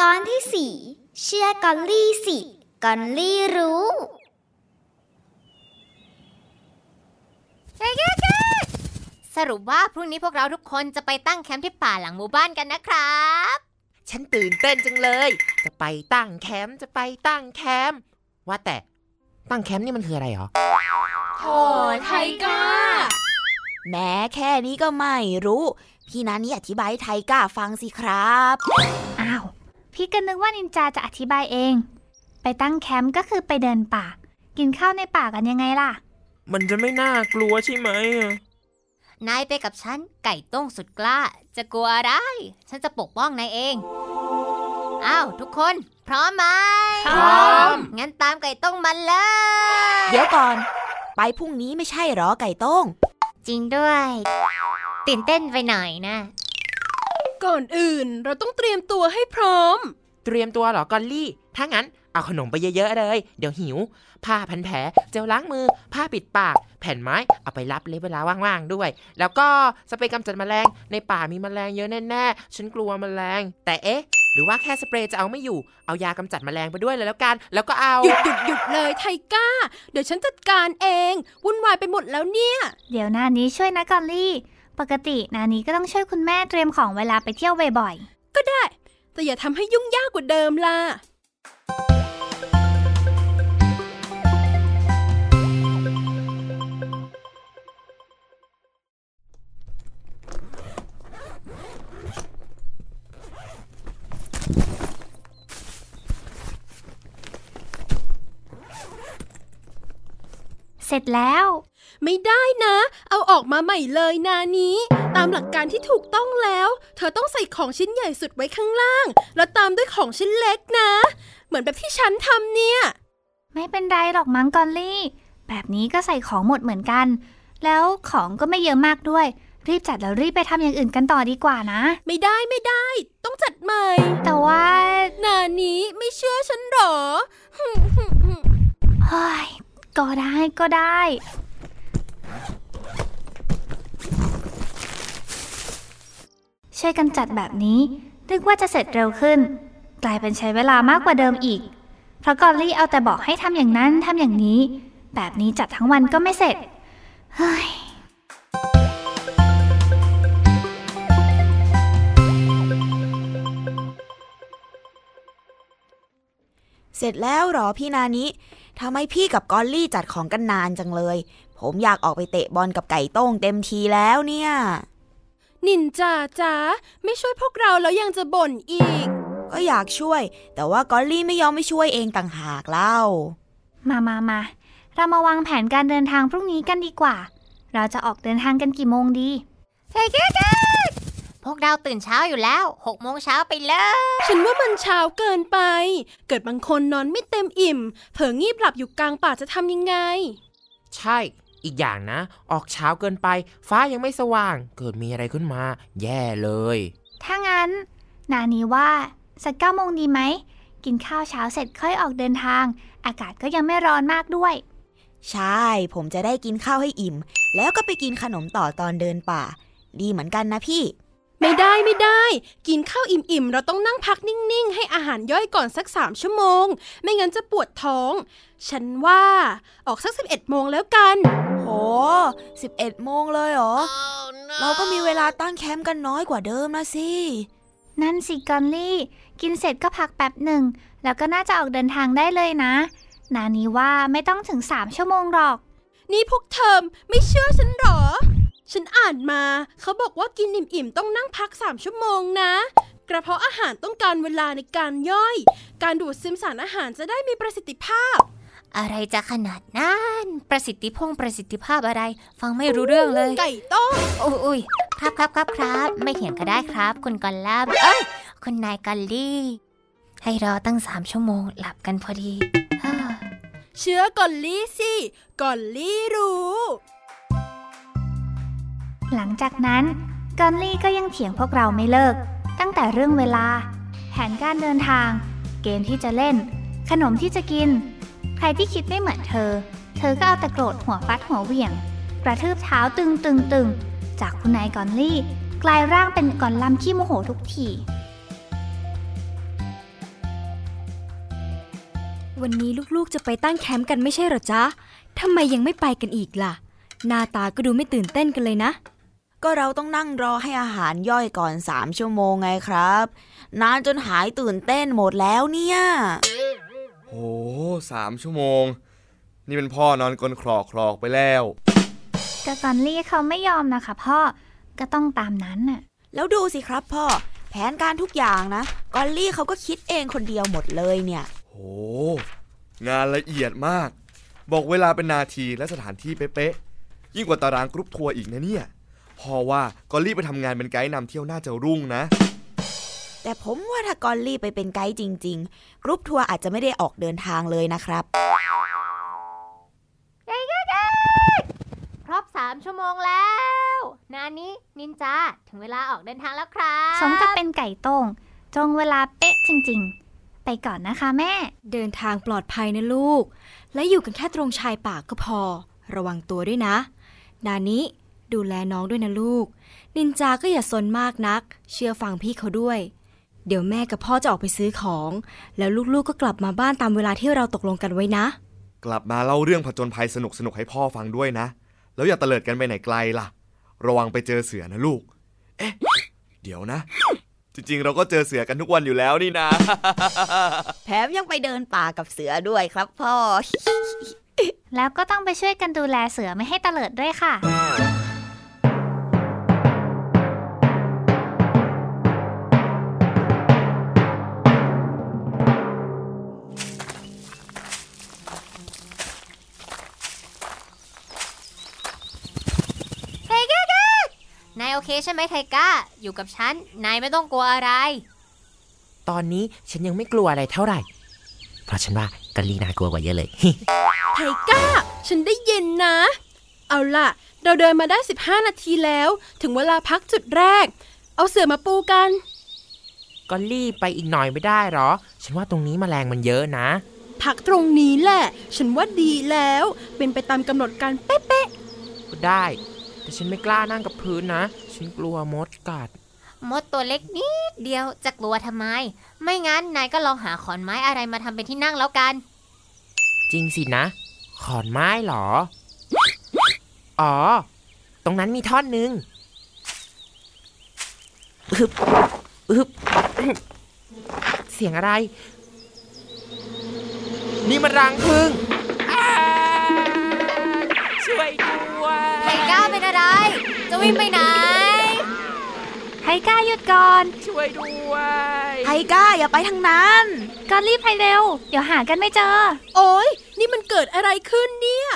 ตอนที่สี่เชื่อกอลลี่สิกอลลี่รู้สรุปว่าพรุ่งนี้พวกเราทุกคนจะไปตั้งแคมป์ที่ป่าหลังหมู่บ้านกันนะครับ ฉันตื่นเต้นจังเลย จะไปตั้งแคมป์จะไปตั้งแคมป์ว่าแต่ตั้งแคมป์นี่มันคืออะไรหรอโถไทก้า แม้แค่นี้ก็ไม่รู้ พี่นานี่อธิบายให้ไทก้าฟังสิครับ อ้าว พี่ก็นึกว่านินจาจะอธิบายเอง ไปตั้งแคมป์ก็คือไปเดินป่า กินข้าวในป่ากันยังไงล่ะ มันจะไม่น่ากลัวใช่ไหมอะนายไปกับฉัน ไก่ต้งสุดกล้า จะกลัวอะไร ฉันจะปกป้องนายเอง อ้าว ทุกคน พร้อมไหมพร้อม งั้นตามไก่ต้งมันเลย เดี๋ยวก่อน ไปพรุ่งนี้ไม่ใช่เหรอไก่โต้ง จริงด้วยตื่นเต้นไปหน่อยนะ ก่อนอื่นเราต้องเตรียมตัวให้พร้อม เตรียมตัวเหรอกอลลี่ ถ้างั้นเอาขนมไปเยอะๆเลย เดี๋ยวหิว ผ้าพันแผล เจลล้างมือ ผ้าปิดปาก แผ่นไม้ เอาไปรับเลยเวลาว่างๆด้วย แล้วก็สเปรย์กำจัดแมลง ในป่ามีแมลงเยอะแน่ๆ ฉันกลัวแมลง แต่เอ๊ะ หรือว่าแค่สเปรย์จะเอาไม่อยู่ เอายากำจัดแมลงไปด้วยเลยแล้วกัน แล้วก็เอา หยุดหยุดหยุดเลยไทก้า เดี๋ยวฉันจัดการเอง วุ่นวายไปหมดแล้วเนี่ย เดี๋ยวนานี้ช่วยนะกอลลี่ ปกตินานี้ก็ต้องช่วยคุณแม่เตรียมของเวลาไปเที่ยวบ่อยก็ได้ แต่อย่าทำให้ยุ่งยากกว่าเดิมล่ะๆเสร็จแล้ว ไม่ได้นะ เอาออกมาใหม่เลยนานี้ ตามหลักการที่ถูกต้องแล้ว เธอต้องใส่ของชิ้นใหญ่สุดไว้ข้างล่าง แล้วตามด้วยของชิ้นเล็กนะ เหมือนแบบที่ฉันทำเนี่ย ไม่เป็นไรหรอกมั้งกอลลี่ แบบนี้ก็ใส่ของหมดเหมือนกัน แล้วของก็ไม่เยอะมากด้วย รีบจัดแล้วรีบไปทำอย่างอื่นกันต่อดีกว่านะ ไม่ได้ไม่ได้ ต้องจัดใหม่ แต่ว่านานี้ไม่เชื่อฉันหรอ เฮ้ยก็ได้ก็ได้ ช่วยกันจัดแบบนี้ นึกว่าจะเสร็จเร็วขึ้น กลายเป็นใช้เวลามากกว่าเดิมอีก เพราะกอลลี่เอาแต่บอกให้ทำอย่างนั้นทำอย่างนี้ แบบนี้จัดทั้งวันก็ไม่เสร็จ เฮ้ยเสร็จแล้วหรอพี่นานิทำไมพี่กับกอลลี่จัดของกันนานจังเลย ผมอยากออกไปเตะบอลกับไก่โต้งเต็มทีแล้วเนี่ย นินจาจ้าไม่ช่วยพวกเราแล้วยังจะบ่นอีก ก็อยากช่วย แต่ว่ากอลลี่ไม่ยอมไม่ช่วยเองต่างหากเล่า มามามาเรามาวางแผนการเดินทางพรุ่งนี้กันดีกว่า เราจะออกเดินทางกันกี่โมงดีเฮ้ยเก๊กพวกเราตื่นเช้าอยู่แล้วหกโมงเช้าไปเลย ฉันว่ามันเช้าเกินไป เกิดบางคนนอนไม่เต็มอิ่ม เผลองีบหลับอยู่กลางป่าจะทำยังไง ใช่ อีกอย่างนะ ออกเช้าเกินไป ฟ้ายังไม่สว่าง เกิดมีอะไรขึ้นมา แย่เลย ถ้างั้น นานี้ว่า สักเก้าโมงดีไหม กินข้าวเช้าเสร็จค่อยออกเดินทาง อากาศก็ยังไม่ร้อนมากด้วย ใช่ ผมจะได้กินข้าวให้อิ่ม แล้วก็ไปกินขนมต่อตอนเดินป่า ดีเหมือนกันนะพี่ ไม่ได้ไม่ได้ กินข้าวอิ่มๆ เราต้องนั่งพักนิ่งๆ ให้อาหารย่อยก่อนสักสามชั่วโมง ไม่งั้นจะปวดท้อง ฉันว่าออกสัก 11 โมงแล้วกัน โห 11 โมงเลยเหรอเราก็มีเวลาตั้งแคมป์กันน้อยกว่าเดิมนะสิ นั่นสิกอนลี่ กินเสร็จก็พักแป๊บหนึ่ง แล้วก็น่าจะออกเดินทางได้เลยนะ นานี้ว่าไม่ต้องถึงสามชั่วโมงหรอก นี่พวกเธอไม่เชื่อฉันหรอ ฉันอ่านมา เขาบอกว่ากินอิ่มๆ ต้องนั่งพัก 3 ชั่วโมงนะ กระเพาะอาหารต้องการเวลาในการย่อย การดูดซึมสารอาหารจะได้มีประสิทธิภาพ อะไรจะขนาดนั้น ประสิทธิพงประสิทธิภาพอะไร ฟังไม่รู้เรื่องเลย ไก่ต้มอุ้ยอุ้ยครับครับครับครับ ไม่เถียงก็ได้ครับ คุณกอลล่ามเอ้ยคุณนายกอลลี่ ให้รอตั้งสามชั่วโมง หลับกันพอดีฮ่าเชื่อกอลลี่สิกอลลี่รู้ หลังจากนั้นกอลลี่ก็ยังเถียงพวกเราไม่เลิก ตั้งแต่เรื่องเวลา แผนการเดินทาง เกมที่จะเล่น ขนมที่จะกิน ใครที่คิดไม่เหมือนเธอ เธอก็เอาแต่โกรธหัวฟัดหัวเหวี่ยง กระทืบเท้าตึงตึงตึงจากคุณนายกอลลี่ กลายร่างเป็นกอนลำขี้โมโหทุกทีวันนี้ลูกๆจะไปตั้งแคมป์กันไม่ใช่หรอจ๊ะ ทำไมยังไม่ไปกันอีกล่ะ หน้าตาก็ดูไม่ตื่นเต้นกันเลยนะ ก็เราต้องนั่งรอให้อาหารย่อยก่อนสามชั่วโมงไงครับ นานจนหายตื่นเต้นหมดแล้วเนี่ย โหสามชั่วโมง นี่เป็นพ่อนอนกลนครอกครอกไปแล้วแต่กอนลี่เขาไม่ยอมนะคะพ่อ ก็ต้องตามนั้นน่ะ แล้วดูสิครับพ่อ แผนการทุกอย่างนะ กอลลี่เขาก็คิดเองคนเดียวหมดเลยเนี่ย โห งานละเอียดมาก บอกเวลาเป็นนาทีและสถานที่เป๊ะๆยิ่งกว่าตารางกรุ๊ปทัวร์อีกนะเนี่ย พ่อว่ากอลลี่ไปทำงานเป็นไกด์นำเที่ยวน่าจะรุ่งนะ แต่ผมว่าถ้ากอลลี่ไปเป็นไกด์จริง ๆ กรุ๊ปทัวร์อาจจะไม่ได้ออกเดินทางเลยนะครับครบสามชั่วโมงแล้ว นานี้นินจาถึงเวลาออกเดินทางแล้วครับสมกับเป็นไก่โต้งตรงเวลาเป๊ะจริง ๆ ไปก่อนนะคะแม่ เดินทางปลอดภัยนะลูก และอยู่กันแค่ตรงชายป่าก็พอ ระวังตัวด้วยนะ นานี้ ดูแลน้องด้วยนะลูก นินจาก็อย่าซนมากนัก เชื่อฟังพี่เขาด้วย เดี๋ยวแม่กับพ่อจะออกไปซื้อของ แล้วลูกๆก็กลับมาบ้านตามเวลาที่เราตกลงกันไว้นะ กลับมาเล่าเรื่องผจญภัยสนุกๆให้พ่อฟังด้วยนะ แล้วอย่าเตลิดกันไปไหนไกลล่ะ ระวังไปเจอเสือนะลูก เอ๊ะ เดี๋ยวนะ จริงๆ เราก็เจอเสือกันทุกวันอยู่แล้วนี่นะ แถมยังไปเดินป่ากับเสือด้วยครับพ่อแล้วก็ต้องไปช่วยกันดูแลเสือไม่ให้เตลิดด้วยค่ะ ช่ไหมไทก้า อยู่กับฉัน นายไม่ต้องกลัวอะไร ตอนนี้ฉันยังไม่กลัวอะไรเท่าไหร่ เพราะฉันว่ากอลลี่น่ากลัวกว่าเยอะเลย ไทก้า ฉันได้ยินนะ เอาล่ะ เราเดินมาได้ 15 นาทีแล้ว ถึงเวลาพักจุดแรก เอาเสือมาปูกัน กอลลี่ไปอีกหน่อยไม่ได้หรอ ฉันว่าตรงนี้แมลงมันเยอะนะ พักตรงนี้แหละ ฉันว่าดีแล้ว เป็นไปตามกำหนดการเป๊ะก็ได้ แต่ฉันไม่กล้านั่งกับพื้นนะ ฉันกลัวมดกัด มดตัวเล็กนิดเดียวจะกลัวทำไม ไม่งั้นนายก็ลองหาขอนไม้อะไรมาทำเป็นที่นั่งแล้วกัน จริงสินะ ขอนไม้เหรอ อ๋อ ตรงนั้นมีท่อนหนึ่งอึบอึบอึบเสียงอะไร นี่มันรังพึ่งอ้าช่วยด้วย ไทก้าเป็นอะไร จะวิ่งไปไหน ไทก้าหยุดก่อน ช่วยด้วย ไทก้าอย่าไปทางนั้นกอนลี่ไปเร็ว เดี๋ยวหากันไม่เจอๆโอ๊ยนี่มันเกิดอะไรขึ้นเนี่ย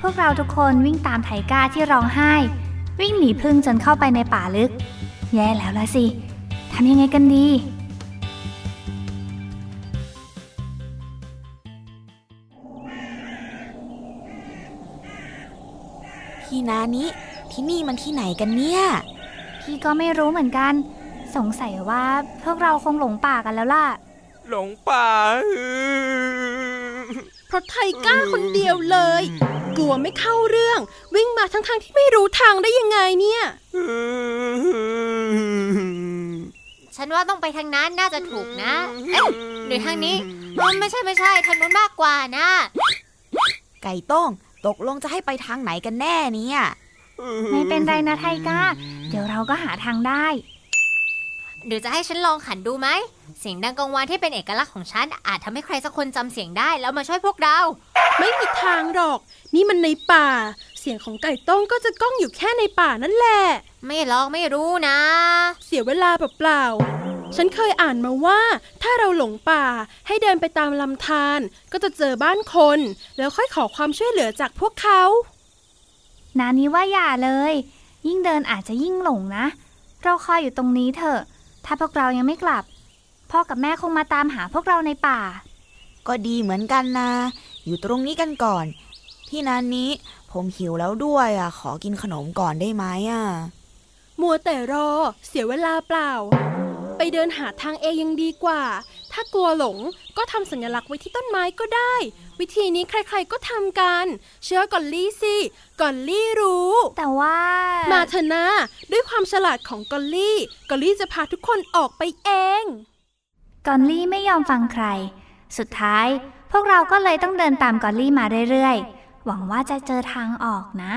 พวกเราทุกคนวิ่งตามไทก้าที่ร้องไห้ วิ่งหนีพึ่งจนเข้าไปในป่าลึก แย่แล้วละสิทำยังไงกันดี พี่นานิที่นี่มันที่ไหนกันเนี่ย พี่ก็ไม่รู้เหมือนกัน สงสัยว่าพวกเราคงหลงป่ากันแล้วล่ะ หลงป่าเพราะไทก้าคนเดียวเลย กลัวไม่เข้าเรื่อง วิ่งมาทั้งๆที่ไม่รู้ทางได้ยังไงเนี่ย ฉันว่าต้องไปทางนั้นน่าจะถูกนะ เอ๊ะหรือทางนี้อ๋อไม่ใช่ไม่ใช่ทางนู้นมากกว่านะ ไก่โต้ง ตกลงจะให้ไปทางไหนกันแน่เนี่ย ไม่เป็นไรนะไทก้า เดี๋ยวเราก็หาทางได้ หรือจะให้ฉันลองขันดูไหม เสียงดังกังวานที่เป็นเอกลักษณ์ของฉัน อาจทำให้ใครสักคนจำเสียงได้แล้วมาช่วยพวกเรา ไม่มีทางหรอก นี่มันในป่า เสียงของไก่ต้งก็จะก้องอยู่แค่ในป่านั่นแหละ ไม่ลองไม่รู้นะ เสียเวลาเปล่าๆ ฉันเคยอ่านมาว่า ถ้าเราหลงป่าให้เดินไปตามลำธารก็จะเจอบ้านคน แล้วค่อยขอความช่วยเหลือจากพวกเขา นานี้ว่าอย่าเลย ยิ่งเดินอาจจะยิ่งหลงนะ เราคอยอยู่ตรงนี้เถอะ ถ้าพวกเรายังไม่กลับ พ่อกับแม่คงมาตามหาพวกเราในป่า ก็ดีเหมือนกันนะ อยู่ตรงนี้กันก่อน พี่นันนี้ ผมหิวแล้วด้วยอะ ขอกินขนมก่อนได้ไหมอะ มัวแต่รอ เสียเวลาเปล่า ไปเดินหาทางเองยังดีกว่า ถ้ากลัวหลงก็ทำสัญลักษณ์ไว้ที่ต้นไม้ก็ได้ วิธีนี้ใครๆก็ทำกัน เชื่อก่อนลี่สิก่อนลี่รู้ แต่ว่า มาเถอะนะด้วยความฉลาดของกอลลี่กอลลี่จะพาทุกคนออกไปเองกอนลี่ไม่ยอมฟังใคร สุดท้าย พวกเราก็เลยต้องเดินตามกอนลี่มาเรื่อยๆ หวังว่าจะเจอทางออกนะ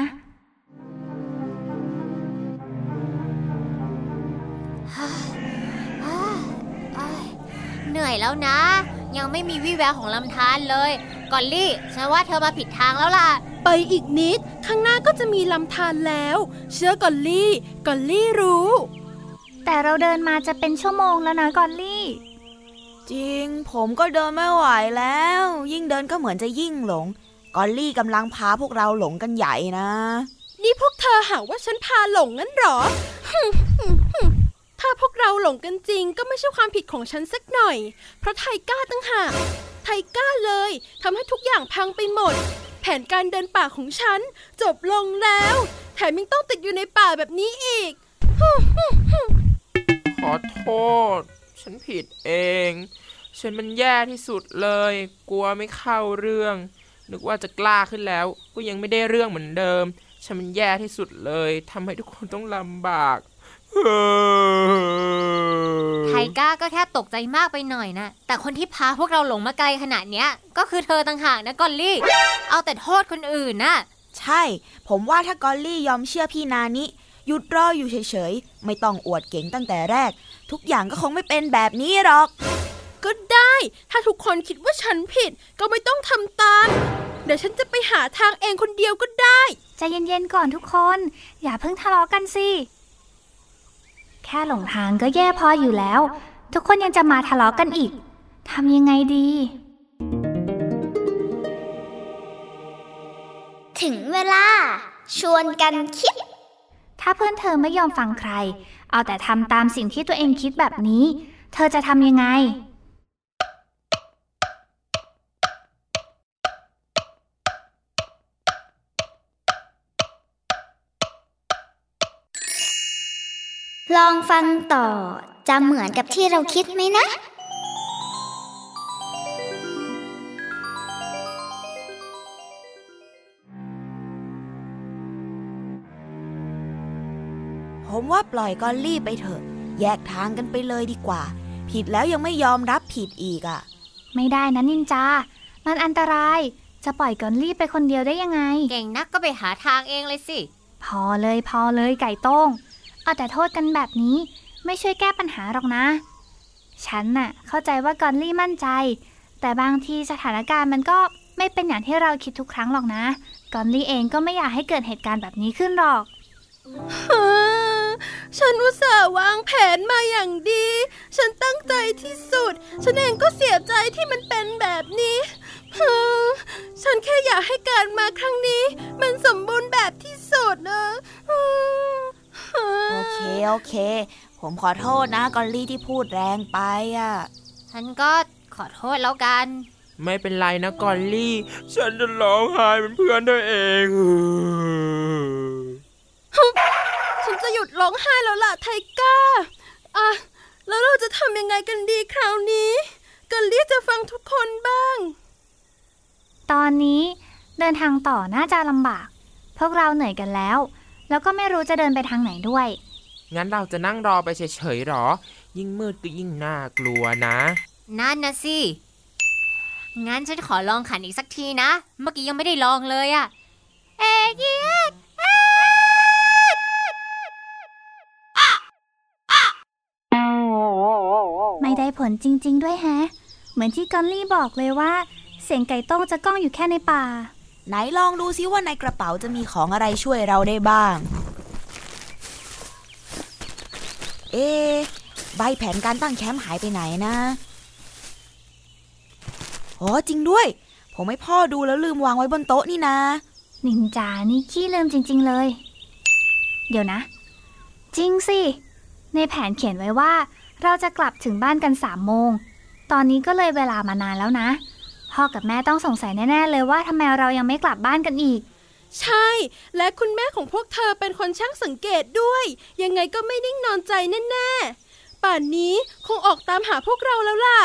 เหนื่อยแล้วนะ ยังไม่มีวี่แววของลำธารเลยกอลลี่ฉันว่าเธอมาผิดทางแล้วล่ะ ไปอีกนิด ข้างหน้าก็จะมีลำธารแล้ว เชื่อกอลลี่กอลลี่รู้ แต่เราเดินมาจะเป็นชั่วโมงแล้วนะกอลลี่ จริง ผมก็เดินไม่ไหวแล้ว ยิ่งเดินก็เหมือนจะยิ่งหลงกอลลี่กำลังพาพวกเราหลงกันใหญ่นะ นี่พวกเธอหาว่าฉันพาหลงงั้นเหรอ ถ้าพวกเราหลงกันจริงก็ไม่ใช่ความผิดของฉันสักหน่อย เพราะไทก้าตั้งหาก ไทก้าเลยทำให้ทุกอย่างพังไปหมด แผนการเดินป่าของฉัน จบลงแล้ว แถมยังต้องติดอยู่ในป่าแบบนี้อีก ขอโทษ ฉันผิดเอง ฉันมันแย่ที่สุดเลย กลัวไม่เข้าเรื่อง นึกว่าจะกล้าขึ้นแล้ว ก็ยังไม่ได้เรื่องเหมือนเดิม ฉันมันแย่ที่สุดเลยทำให้ทุกคนต้องลำบากไท ก้าก็แค่ตกใจมากไปหน่อยนะ แต่คนที่พาพวกเราหลงมาไกลขนาดเนี้ย ก็คือเธอต่างหากนะกอลลี่ เอาแต่โทษคนอื่นน่ะใช่ ผมว่าถ้ากอลลี่ยอมเชื่อพี่นานิหยุดรออยู่เฉยๆ ไม่ต้องอวดเก่งตั้งแต่แรก ทุกอย่างก็คงไม่เป็นแบบนี้หรอก ก็ได้ ถ้าทุกคนคิดว่าฉันผิด ก็ไม่ต้องทำตาม เดี๋ยวฉันจะไปหาทางเองคนเดียวก็ได้ ใจเย็นๆก่อนทุกคน อย่าเพิ่งทะเลาะกันสิ แค่หลงทางก็แย่พออยู่แล้ว ทุกคนยังจะมาทะเลาะกันอีกทำยังไงดี ถึงเวลา ชวนกันคิด ถ้าเพื่อนเธอไม่ยอมฟังใคร เอาแต่ทำตามสิ่งที่ตัวเองคิดแบบนี้ เธอจะทำยังไง ลองฟังต่อ จะเหมือนกับที่เราคิดไหมนะ ผมว่าปล่อยกอลลี่ไปเถอะ แยกทางกันไปเลยดีกว่า ผิดแล้วยังไม่ยอมรับผิดอีกอะ ไม่ได้นะนินจา มันอันตราย จะปล่อยกอลลี่ไปคนเดียวได้ยังไง เก่งนักก็ไปหาทางเองเลยสิ พอเลยพอเลยไก่โต้ง เอาแต่โทษกันแบบนี้ไม่ช่วยแก้ปัญหาหรอกนะ ฉันน่ะเข้าใจว่ากอลลี่มั่นใจ แต่บางทีสถานการณ์มันก็ไม่เป็นอย่างที่เราคิดทุกครั้งหรอกนะ กอนลี่เองก็ไม่อยากให้เกิดเหตุการณ์แบบนี้ขึ้นหรอกฉันอุตส่าห์วางแผนมาอย่างดี ฉันตั้งใจที่สุด ฉันเองก็เสียใจที่มันเป็นแบบนี้ ฉันแค่อยากให้การมาครั้งนี้ มันสมบูรณ์แบบที่สุดนะ โอเค โอเค ผมขอโทษนะกอลลี่ที่พูดแรงไปอะ ฉันก็ขอโทษแล้วกัน ไม่เป็นไรนะกอลลี่ ฉันจะร้องไห้เป็นเพื่อนเธอเอง ฉันจะหยุดร้องไห้แล้วล่ะไทก้า อะ แล้วเราจะทำยังไงกันดีคราวนี้กันลี่จะฟังทุกคนบ้าง ตอนนี้เดินทางต่อน่าจะลำบาก พวกเราเหนื่อยกันแล้ว แล้วก็ไม่รู้จะเดินไปทางไหนด้วย งั้นเราจะนั่งรอไปเฉยๆหรอ ยิ่งมืดก็ยิ่งน่ากลัวนะ นั่นนะสิ งั้นฉันขอลองขันอีกสักทีนะ เมื่อกี้ยังไม่ได้ลองเลยอะเอเยกเอ๊ะไม่ได้ผลจริง ๆ ด้วยแฮะ เหมือนที่กอนลี่บอกเลยว่า เสียงไก่โต้งจะก้องอยู่แค่ในป่า ไหนลองดูซิว่าในกระเป๋าจะมีของอะไรช่วยเราได้บ้าง เอะใบแผนการตั้งแคมป์หายไปไหนนะอ๋อจริงด้วย ผมให้พ่อดูแล้วลืมวางไว้บนโต๊ะนี่นะ นินจานี่ขี้ลืมจริง ๆเลย เดี๋ยวนะ จริงสิ ในแผนเขียนไว้ว่า เราจะกลับถึงบ้านกันสามโมง ตอนนี้ก็เลยเวลามานานแล้วนะ พ่อกับแม่ต้องสงสัยแน่ ๆ เลยว่าทำไมเรายังไม่กลับบ้านกันอีก ใช่ และคุณแม่ของพวกเธอเป็นคนช่างสังเกตด้วย ยังไงก็ไม่นิ่งนอนใจแน่ๆ ป่านนี้คงออกตามหาพวกเราแล้วล่ะ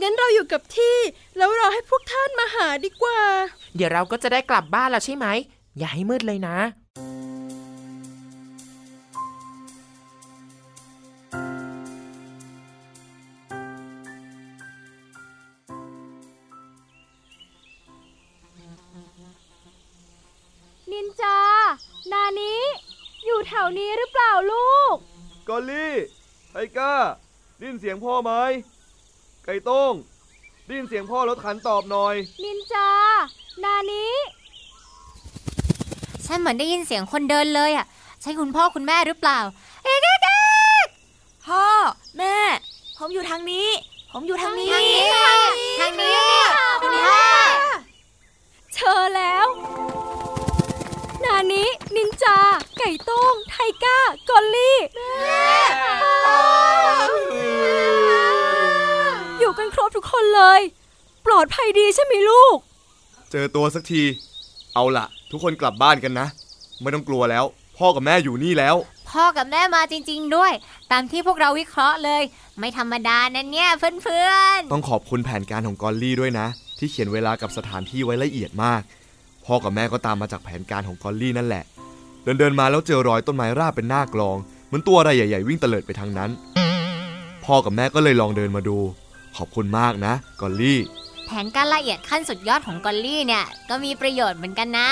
งั้นเราอยู่กับที่ แล้วรอให้พวกท่านมาหาดีกว่า เดี๋ยวเราก็จะได้กลับบ้านแล้วใช่ไหม อย่าให้มืดเลยนะ นานี้ อยู่แถวนี้หรือเปล่าลูก กอลลี่ ไทก้าได้ยินเสียงพ่อไหม ไก่โต้งได้ยินเสียงพ่อรถขันตอบหน่อย นินจา นานี้ ฉันเหมือนได้ยินเสียงคนเดินเลยอะ ใช่คุณพ่อคุณแม่หรือเปล่า เอ๊ะพ่อ แม่ ผมอยู่ทางนี้ ผมอยู่ทางนี้ ทางนี้ค่ะทางนี้คุณพ่อเจอแล้ว นานี้ นินจา ไก่โต้ง ไทก้า กอลลี่ อยู่กันครบทุกคนเลย ปลอดภัยดีใช่ไหมลูก เจอตัวสักที เอาล่ะ ทุกคนกลับบ้านกันนะ ไม่ต้องกลัวแล้ว พ่อกับแม่อยู่นี่แล้ว พ่อกับแม่มาจริง ๆ ด้วย ตามที่พวกเราวิเคราะห์เลย ไม่ธรรมดานะเนี่ยเพื่อนต้องขอบคุณแผนการของกอลลี่ด้วยนะ ที่เขียนเวลากับสถานที่ไว้ละเอียดมาก พ่อกับแม่ก็ตามมาจากแผนการของกอลลี่นั่นแหละ เดินเดินๆมาแล้วเจอรอยต้นไม้ราบเป็นหน้ากลอง เหมือนตัวอะไรใหญ่ๆวิ่งเตลิดไปทางนั้น พ่อกับแม่ก็เลยลองเดินมาดู ขอบคุณมากนะกอลลี่ๆแผนการละเอียดขั้นสุดยอดของกอลลี่เนี่ยก็มีประโยชน์เหมือนกันนะ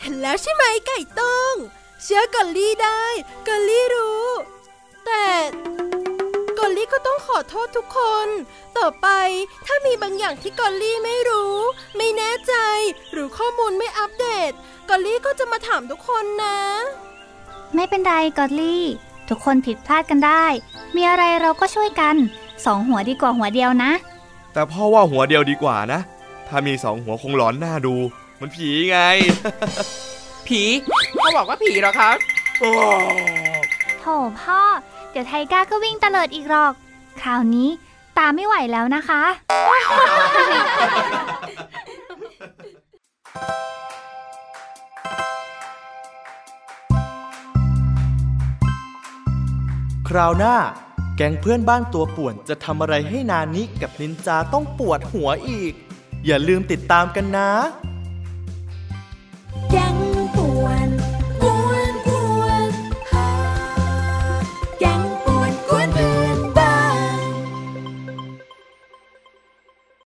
เห็นแล้วใช่ไหมไก่โต้งเชื่อกอลลี่ได้กอลลี่รู้ แต่ก อลลี่ก็ต้องขอโทษทุกคน ต่อไปถ้ามีบางอย่างที่กอลลี่ไม่รู้ ไม่แน่ใจ หรือข้อมูลไม่อัปเดต กอลลี่ก็จะมาถามทุกคนนะ ไม่เป็นไรกอลลี่ ทุกคนผิดพลาดกันได้ มีอะไรเราก็ช่วยกันสองหัวดีกว่าหัวเดียวนะ แต่พ่อว่าหัวเดียวดีกว่านะ ถ้ามีสองหัวคงหลอนน่าดู มันผีไง ผีเขาบอกว่าผีเหรอครับโถพ่อเดี๋ยวไทก้าก็วิ่งเตลิดอีกหรอก คราวนี้ตาไม่ไหวแล้วนะคะ คราวหน้า แก๊งเพื่อนบ้านตัวป่วนจะทำอะไรให้นานิกับนินจาต้องปวดหัวอีก อย่าลืมติดตามกันนะ